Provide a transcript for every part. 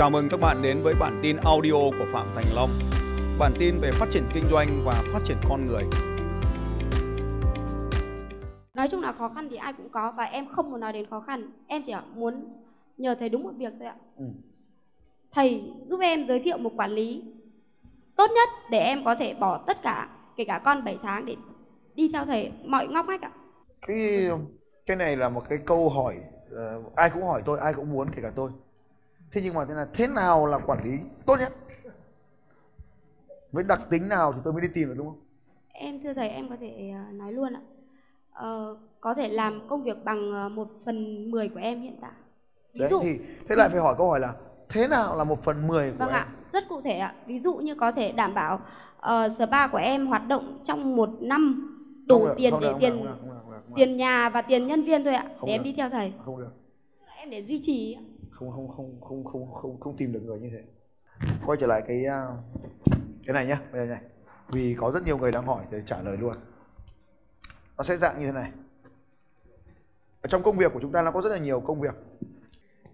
Chào mừng các bạn đến với bản tin audio của Phạm Thành Long. Bản tin về phát triển kinh doanh và phát triển con người. Nói chung là khó khăn thì ai cũng có và em không muốn nói đến khó khăn. Em chỉ muốn nhờ thầy đúng một việc thôi ạ. Ừ. Thầy giúp em giới thiệu một quản lý tốt nhất để em có thể bỏ tất cả, kể cả con 7 tháng để đi theo thầy mọi ngóc ngách ạ. cái cái này là một cái câu hỏi ờ, ai cũng hỏi tôi ai cũng muốn kể cả tôi thế nhưng mà thế là thế nào là quản lý tốt nhất với đặc tính nào thì tôi mới đi tìm được đúng không Em thưa thầy em có thể ờ, nói luôn ạ. Ờ, có thể làm công việc bằng ờ, một phần 10 của em hiện tại. Ví đấy dụ, thì thế lại phải hỏi câu hỏi là thế nào là một phần mười của Vâng em ạ, rất cụ thể ạ. Ví dụ như có thể đảm bảo ờ, spa của em hoạt động trong một năm đủ được, tiền để được, tiền được, tiền nhà và tiền nhân viên thôi ạ, Không để em được. đi theo thầy. không được Em để duy trì không không không không không không không tìm được người như thế. Quay trở lại cái à, cái này nhá, bây giờ này. Vì có rất nhiều người đang hỏi để trả lời luôn. Nó sẽ dạng như thế này. Ở trong công việc của chúng ta nó có rất là nhiều công việc.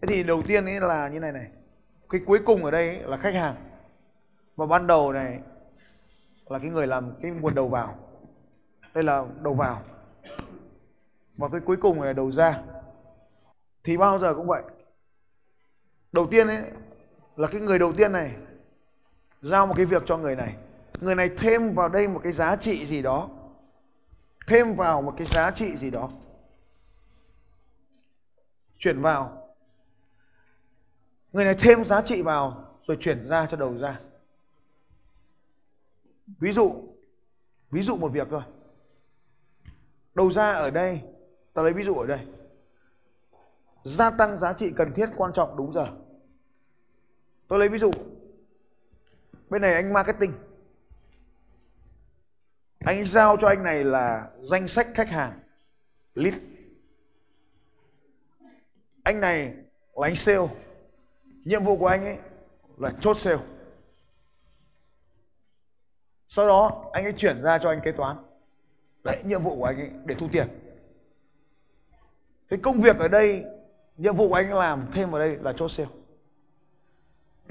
Thế thì đầu tiên ấy là như này này. Cái cuối cùng ở đây là khách hàng. Và ban đầu này là cái người làm cái nguồn đầu vào. Đây là đầu vào. Và cái cuối cùng là đầu ra. Thì bao giờ cũng vậy đầu tiên ấy, là cái người đầu tiên này, giao một cái việc cho người này. Người này thêm vào đây một cái giá trị gì đó. Thêm vào một cái giá trị gì đó. Chuyển vào. Người này thêm giá trị vào, rồi chuyển ra cho đầu ra. Ví dụ ví dụ một việc thôi. Đầu ra ở đây, ta lấy ví dụ ở đây. Gia tăng giá trị cần thiết quan trọng đúng giờ tôi lấy ví dụ. Bên này anh marketing. Anh giao cho anh này là danh sách khách hàng, lead. Anh này là anh sale. Nhiệm vụ của anh ấy là chốt sale. Sau đó, anh ấy chuyển ra cho anh kế toán. Đấy, nhiệm vụ của anh ấy để thu tiền. Cái công việc ở đây, nhiệm vụ của anh làm thêm vào đây là chốt sale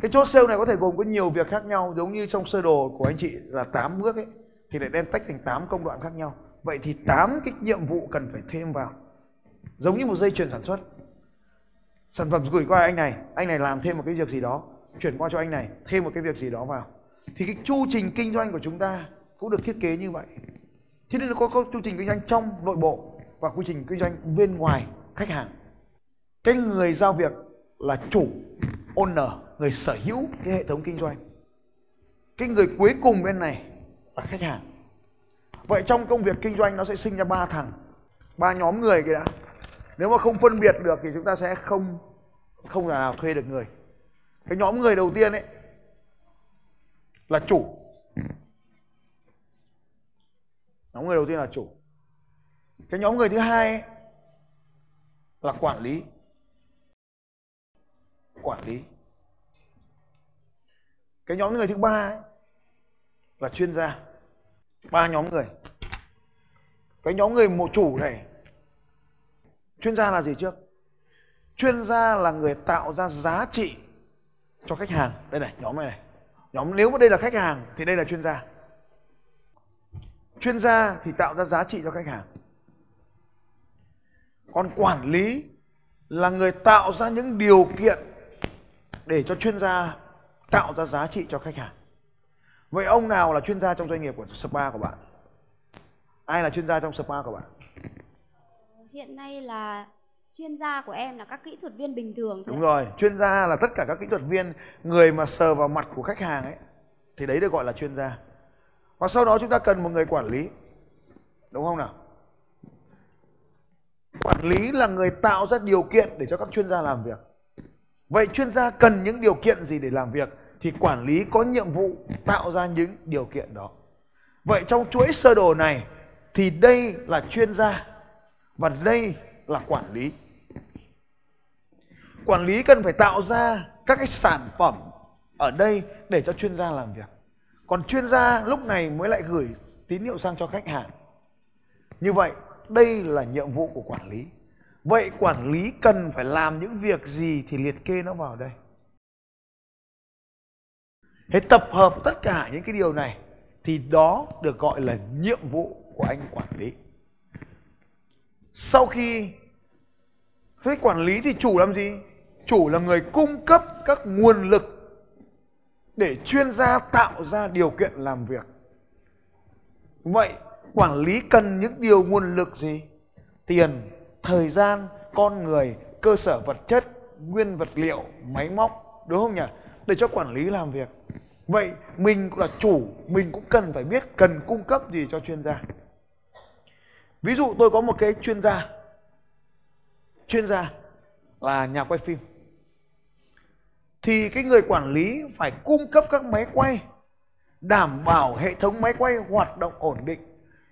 cái chốt sale này có thể gồm có nhiều việc khác nhau. Giống như trong sơ đồ của anh chị là 8 bước ấy thì lại đem tách thành 8 công đoạn khác nhau. Vậy thì 8 cái nhiệm vụ cần phải thêm vào. Giống như một dây chuyền sản xuất. Sản phẩm gửi qua anh này anh này làm thêm một cái việc gì đó chuyển qua cho anh này thêm một cái việc gì đó vào. Thì cái chu trình kinh doanh của chúng ta cũng được thiết kế như vậy. Thế nên nó có, có chu trình kinh doanh trong nội bộ và quy trình kinh doanh bên ngoài khách hàng. Cái người giao việc là chủ owner người sở hữu cái hệ thống kinh doanh, cái người cuối cùng bên này là khách hàng. Vậy trong công việc kinh doanh nó sẽ sinh ra ba thằng, ba nhóm người kia đã. Nếu mà không phân biệt được thì chúng ta sẽ không không thể nào thuê được người. Cái nhóm người đầu tiên ấy là chủ. Nhóm người đầu tiên là chủ. Cái nhóm người thứ hai ấy là quản lý. Quản lý cái nhóm người thứ ba ấy, là chuyên gia. Ba nhóm người. Cái nhóm người một chủ này, chuyên gia là gì trước? Chuyên gia là người tạo ra giá trị cho khách hàng. Đây này, nhóm này này. Nhóm, nếu mà đây là khách hàng, thì đây là chuyên gia. Chuyên gia thì tạo ra giá trị cho khách hàng. Còn quản lý là người tạo ra những điều kiện để cho chuyên gia tạo ra giá trị cho khách hàng. Vậy ông nào là chuyên gia trong doanh nghiệp của spa của bạn? Ai là chuyên gia trong spa của bạn? Hiện nay là chuyên gia của em là các kỹ thuật viên bình thường thôi đúng rồi chuyên gia là tất cả các kỹ thuật viên người mà sờ vào mặt của khách hàng ấy thì đấy được gọi là chuyên gia. Và sau đó chúng ta cần một người quản lý. Đúng không nào? Quản lý là người tạo ra điều kiện để cho các chuyên gia làm việc. Vậy chuyên gia cần những điều kiện gì để làm việc thì quản lý có nhiệm vụ tạo ra những điều kiện đó. Vậy trong chuỗi sơ đồ này thì đây là chuyên gia và đây là quản lý. Quản lý cần phải tạo ra các cái sản phẩm ở đây để cho chuyên gia làm việc. Còn chuyên gia lúc này mới lại gửi tín hiệu sang cho khách hàng. Như vậy, đây là nhiệm vụ của quản lý. Vậy quản lý cần phải làm những việc gì thì liệt kê nó vào đây? Thế tập hợp tất cả những cái điều này thì đó được gọi là nhiệm vụ của anh quản lý. Sau khi thế quản lý thì chủ làm gì? Chủ là người cung cấp các nguồn lực để chuyên gia tạo ra điều kiện làm việc. Vậy quản lý cần những điều nguồn lực gì? Tiền, thời gian, con người, cơ sở vật chất, nguyên vật liệu, máy móc, đúng không nhỉ? Để cho quản lý làm việc. Vậy mình là chủ, mình cũng cần phải biết cần cung cấp gì cho chuyên gia. Ví dụ tôi có một cái chuyên gia. Chuyên gia là nhà quay phim. Thì cái người quản lý phải cung cấp các máy quay, đảm bảo hệ thống máy quay hoạt động ổn định,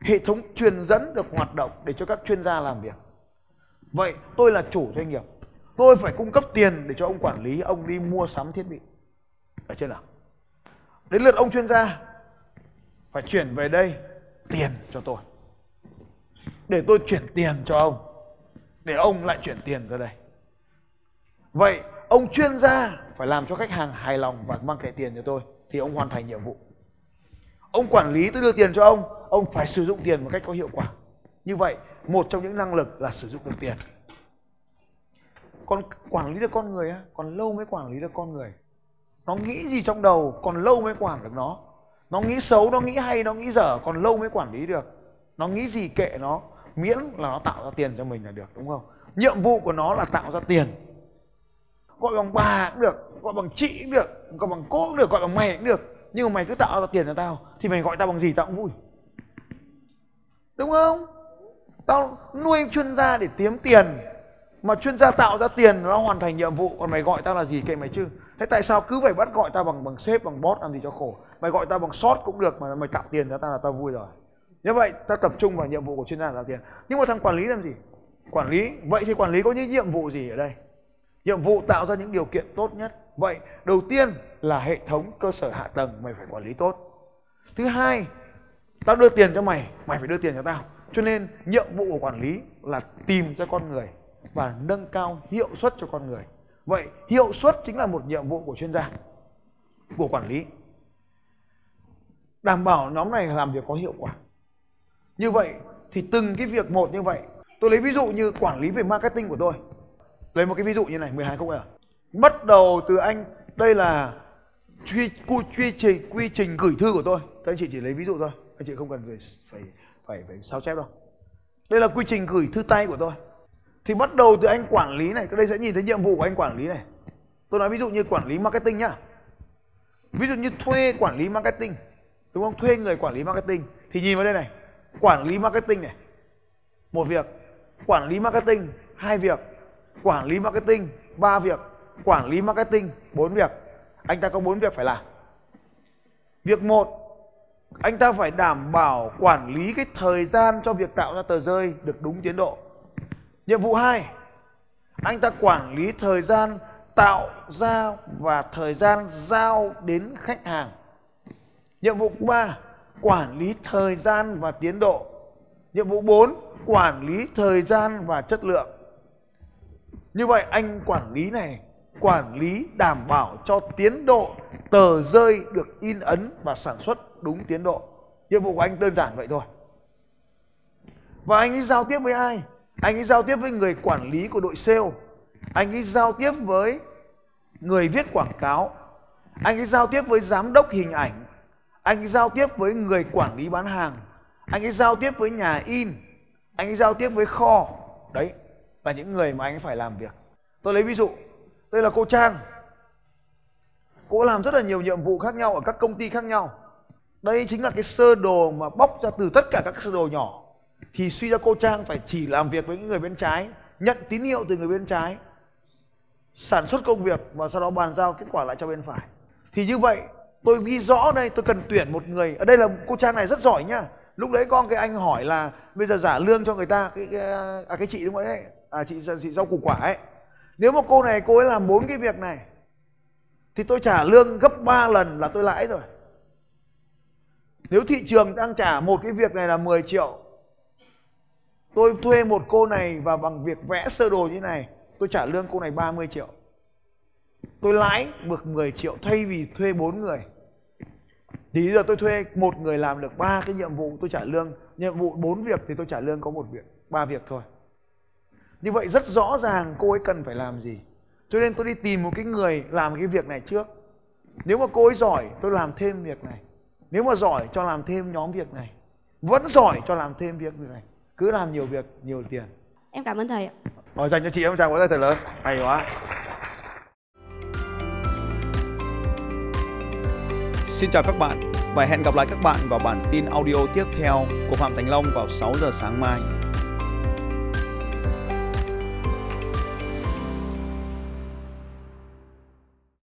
hệ thống truyền dẫn được hoạt động để cho các chuyên gia làm việc. Vậy tôi là chủ doanh nghiệp. Tôi phải cung cấp tiền để cho ông quản lý, ông đi mua sắm thiết bị ở trên nào? Đến lượt ông chuyên gia, phải chuyển về đây tiền cho tôi. Để tôi chuyển tiền cho ông, để ông lại chuyển tiền ra đây. Vậy ông chuyên gia phải làm cho khách hàng hài lòng và mang thẻ tiền cho tôi, thì ông hoàn thành nhiệm vụ. Ông quản lý tôi đưa tiền cho ông ông phải sử dụng tiền một cách có hiệu quả. Như vậy, một trong những năng lực là sử dụng được tiền. Còn quản lý được con người còn lâu mới quản lý được con người nó nghĩ gì trong đầu, còn lâu mới quản được nó. Nó nghĩ xấu, nó nghĩ hay, nó nghĩ dở, còn lâu mới quản lý được. Nó nghĩ gì kệ nó, miễn là nó tạo ra tiền cho mình là được, đúng không? Nhiệm vụ của nó là tạo ra tiền. Gọi bằng bà cũng được, gọi bằng chị cũng được, gọi bằng cô cũng được, gọi bằng mày cũng được. Nhưng mà mày cứ tạo ra tiền cho tao, thì mày gọi tao bằng gì tao cũng vui. Đúng không? Tao nuôi chuyên gia để kiếm tiền. Mà chuyên gia tạo ra tiền, nó hoàn thành nhiệm vụ, còn mày gọi tao là gì kệ mày chứ? Thế tại sao cứ phải bắt gọi tao bằng bằng sếp, bằng boss làm gì cho khổ? Mày gọi tao bằng sót cũng được, mà mày tạo tiền cho tao là tao vui rồi. Như vậy ta tập trung vào nhiệm vụ của chuyên gia tạo tiền. Nhưng mà thằng quản lý làm gì? Quản lý, vậy thì quản lý có những nhiệm vụ gì ở đây? Nhiệm vụ tạo ra những điều kiện tốt nhất. Vậy, đầu tiên là hệ thống cơ sở hạ tầng mày phải quản lý tốt. Thứ hai, tao đưa tiền cho mày mày phải đưa tiền cho tao. Cho nên, nhiệm vụ của quản lý là tìm cho con người và nâng cao hiệu suất cho con người vậy hiệu suất chính là một nhiệm vụ của chuyên gia của quản lý. Đảm bảo nhóm này làm việc có hiệu quả. Như vậy thì từng cái việc một như vậy tôi lấy ví dụ như quản lý về marketing của tôi. Lấy một cái ví dụ như này 12 không à bắt đầu từ anh đây là quy, quy, quy trình quy trình gửi thư của tôi. Các anh chị chỉ lấy ví dụ thôi anh chị không cần phải phải phải, phải sao chép đâu. Đây là quy trình gửi thư tay của tôi thì bắt đầu từ anh quản lý này. Cái đây sẽ nhìn thấy nhiệm vụ của anh quản lý này. Tôi nói ví dụ như quản lý marketing nhá. Ví dụ như thuê quản lý marketing, đúng không? Thuê người quản lý marketing. Thì nhìn vào đây này. Quản lý marketing này. Một việc. Quản lý marketing, hai việc. Quản lý marketing, ba việc. Quản lý marketing, bốn việc. Anh ta có bốn việc phải làm. Việc một, anh ta phải đảm bảo quản lý cái thời gian cho việc tạo ra tờ rơi được đúng tiến độ nhiệm vụ hai, anh ta quản lý thời gian tạo ra và thời gian giao đến khách hàng. Nhiệm vụ ba, quản lý thời gian và tiến độ. Nhiệm vụ 4 quản lý thời gian và chất lượng. Như vậy, anh quản lý này, quản lý đảm bảo cho tiến độ tờ rơi được in ấn và sản xuất đúng tiến độ. Nhiệm vụ của anh đơn giản vậy thôi. Và anh ấy giao tiếp với ai? Anh ấy giao tiếp với người quản lý của đội sale. Anh ấy giao tiếp với người viết quảng cáo. Anh ấy giao tiếp với giám đốc hình ảnh. Anh ấy giao tiếp với người quản lý bán hàng. Anh ấy giao tiếp với nhà in. Anh ấy giao tiếp với kho. Đấy, là những người mà anh ấy phải làm việc. Tôi lấy ví dụ. Đây là cô trang. Cô làm rất là nhiều nhiệm vụ khác nhau ở các công ty khác nhau. Đây chính là cái sơ đồ mà bóc ra từ tất cả các sơ đồ nhỏ thì suy ra cô trang phải chỉ làm việc với những người bên trái nhận tín hiệu từ người bên trái sản xuất công việc và sau đó bàn giao kết quả lại cho bên phải. Thì như vậy tôi ghi rõ đây tôi cần tuyển một người. Ở đây là cô trang này rất giỏi nhá. Lúc đấy con cái anh hỏi là bây giờ giả lương cho người ta cái cái, à, cái chị đúng không đấy à chị chị rau củ quả ấy. Nếu mà cô này cô ấy làm bốn cái việc này thì tôi trả lương gấp 3 lần là tôi lãi rồi. Nếu thị trường đang trả một cái việc này là 10 triệu tôi thuê một cô này và bằng việc vẽ sơ đồ như này, tôi trả lương cô này 30 triệu. Tôi lãi được 10 triệu thay vì thuê bốn người. Thì giờ tôi thuê một người làm được ba cái nhiệm vụ tôi trả lương. Nhiệm vụ bốn việc thì tôi trả lương có một việc, ba việc thôi. Như vậy rất rõ ràng cô ấy cần phải làm gì. Cho nên tôi đi tìm một cái người làm cái việc này trước. Nếu mà cô ấy giỏi, tôi làm thêm việc này. Nếu mà giỏi, cho làm thêm nhóm việc này. Vẫn giỏi, cho làm thêm việc này cứ làm nhiều việc nhiều tiền. Em cảm ơn thầy ạ. Rồi dành cho chị em tràng vỗ tay thật lớn. Hay quá. Xin chào các bạn. Và hẹn gặp lại các bạn vào bản tin audio tiếp theo của Phạm Thành Long vào 6 giờ sáng mai.